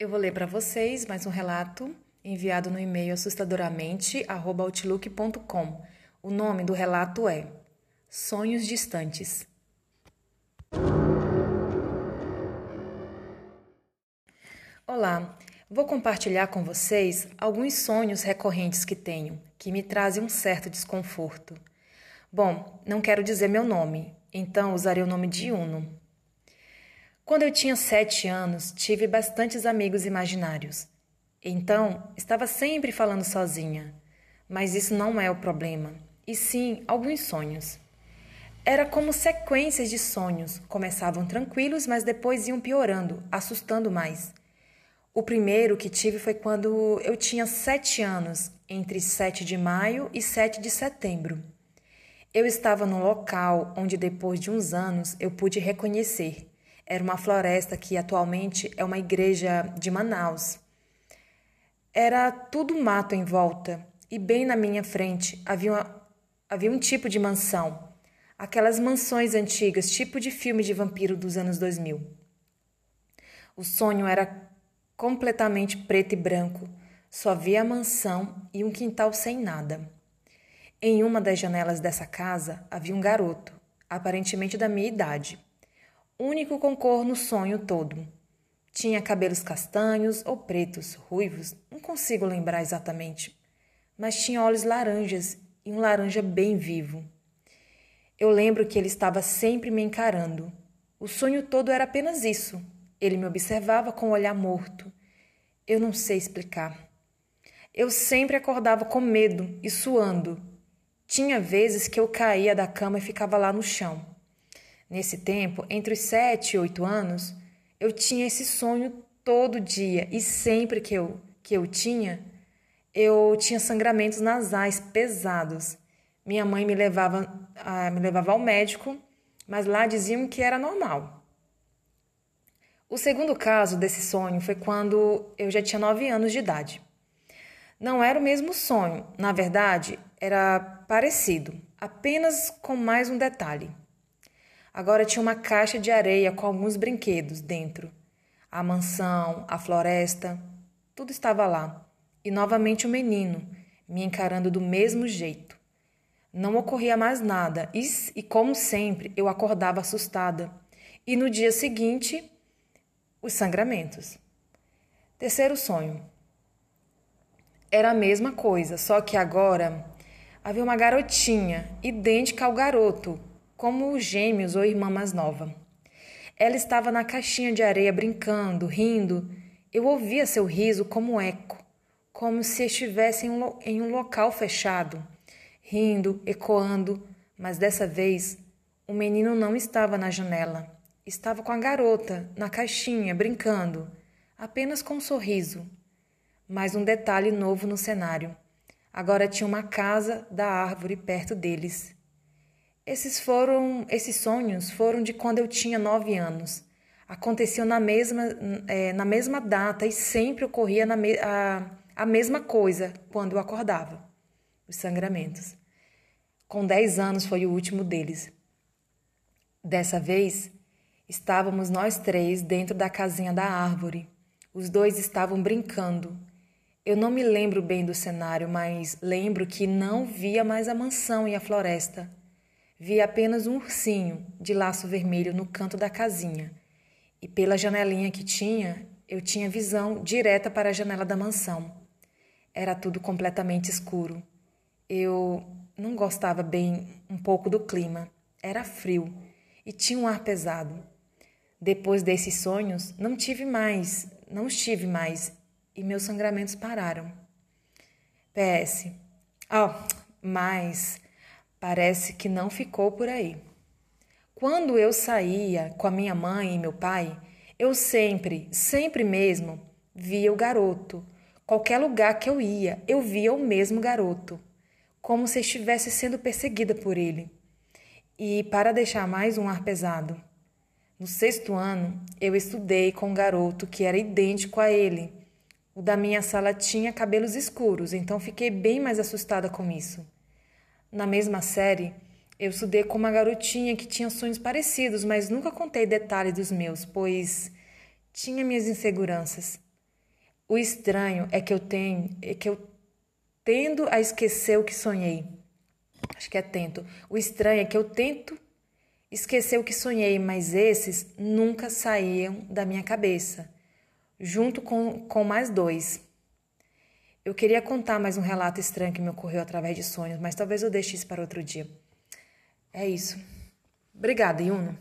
Eu vou ler para vocês mais um relato enviado no e-mail assustadoramente@outlook.com. O nome do relato é Sonhos Distantes. Olá, vou compartilhar com vocês alguns sonhos recorrentes que tenho, que me trazem um certo desconforto. Bom, não quero dizer meu nome, então usarei o nome de Uno. Quando eu tinha sete anos, tive bastantes amigos imaginários. Então, estava sempre falando sozinha. Mas isso não é o problema, e sim alguns sonhos. Era como sequências de sonhos. Começavam tranquilos, mas depois iam piorando, assustando mais. O primeiro que tive foi quando eu tinha sete anos, entre 7 de maio e 7 de setembro. Eu estava num local onde, depois de uns anos, eu pude reconhecer era uma floresta que atualmente é uma igreja de Manaus. Era tudo mato em volta e bem na minha frente havia, uma, havia um tipo de mansão, aquelas mansões antigas, tipo de filme de vampiro dos anos 2000. O sonho era completamente preto e branco, só via a mansão e um quintal sem nada. Em uma das janelas dessa casa havia um garoto, aparentemente da minha idade único com cor no sonho todo. Tinha cabelos castanhos ou pretos, ruivos, não consigo lembrar exatamente, mas tinha olhos laranjas e um laranja bem vivo. Eu lembro que ele estava sempre me encarando. O sonho todo era apenas isso. Ele me observava com o olhar morto. Eu não sei explicar. Eu sempre acordava com medo e suando. Tinha vezes que eu caía da cama e ficava lá no chão. Nesse tempo, entre os sete e oito anos, eu tinha esse sonho todo dia e sempre que eu, que eu tinha, eu tinha sangramentos nasais pesados. Minha mãe me levava, ah, me levava ao médico, mas lá diziam que era normal. O segundo caso desse sonho foi quando eu já tinha nove anos de idade. Não era o mesmo sonho, na verdade, era parecido, apenas com mais um detalhe. Agora tinha uma caixa de areia com alguns brinquedos dentro. A mansão, a floresta, tudo estava lá. E novamente o menino, me encarando do mesmo jeito. Não ocorria mais nada e, e, como sempre, eu acordava assustada. E no dia seguinte, os sangramentos. Terceiro sonho. Era a mesma coisa, só que agora havia uma garotinha idêntica ao garoto como gêmeos ou irmã mais nova. Ela estava na caixinha de areia brincando, rindo. Eu ouvia seu riso como eco, como se estivesse em um, em um local fechado, rindo, ecoando, mas dessa vez o menino não estava na janela. Estava com a garota, na caixinha, brincando, apenas com um sorriso. Mais um detalhe novo no cenário. Agora tinha uma casa da árvore perto deles. Esses foram, esses sonhos foram de quando eu tinha nove anos. Aconteciam na mesma, é, na mesma data e sempre ocorria na me, a, a mesma coisa quando eu acordava. Os sangramentos. Com dez anos foi o último deles. Dessa vez, estávamos nós três dentro da casinha da árvore. Os dois estavam brincando. Eu não me lembro bem do cenário, mas lembro que não via mais a mansão e a floresta. Vi apenas um ursinho de laço vermelho no canto da casinha, e pela janelinha que tinha, eu tinha visão direta para a janela da mansão. Era tudo completamente escuro. Eu não gostava bem um pouco do clima. Era frio e tinha um ar pesado. Depois desses sonhos, não tive mais, não estive mais e meus sangramentos pararam. PS. Oh, mas Parece que não ficou por aí. Quando eu saía com a minha mãe e meu pai, eu sempre, sempre mesmo, via o garoto. Qualquer lugar que eu ia, eu via o mesmo garoto, como se estivesse sendo perseguida por ele. E para deixar mais um ar pesado, no sexto ano, eu estudei com um garoto que era idêntico a ele. O da minha sala tinha cabelos escuros, então fiquei bem mais assustada com isso. Na mesma série, eu estudei com uma garotinha que tinha sonhos parecidos, mas nunca contei detalhes dos meus, pois tinha minhas inseguranças. O estranho é que eu tenho, é que eu tendo a esquecer o que sonhei. Acho que é tento. O estranho é que eu tento esquecer o que sonhei, mas esses nunca saíam da minha cabeça, junto com, com mais dois. Eu queria contar mais um relato estranho que me ocorreu através de sonhos, mas talvez eu deixe isso para outro dia. É isso. Obrigada, Yuno.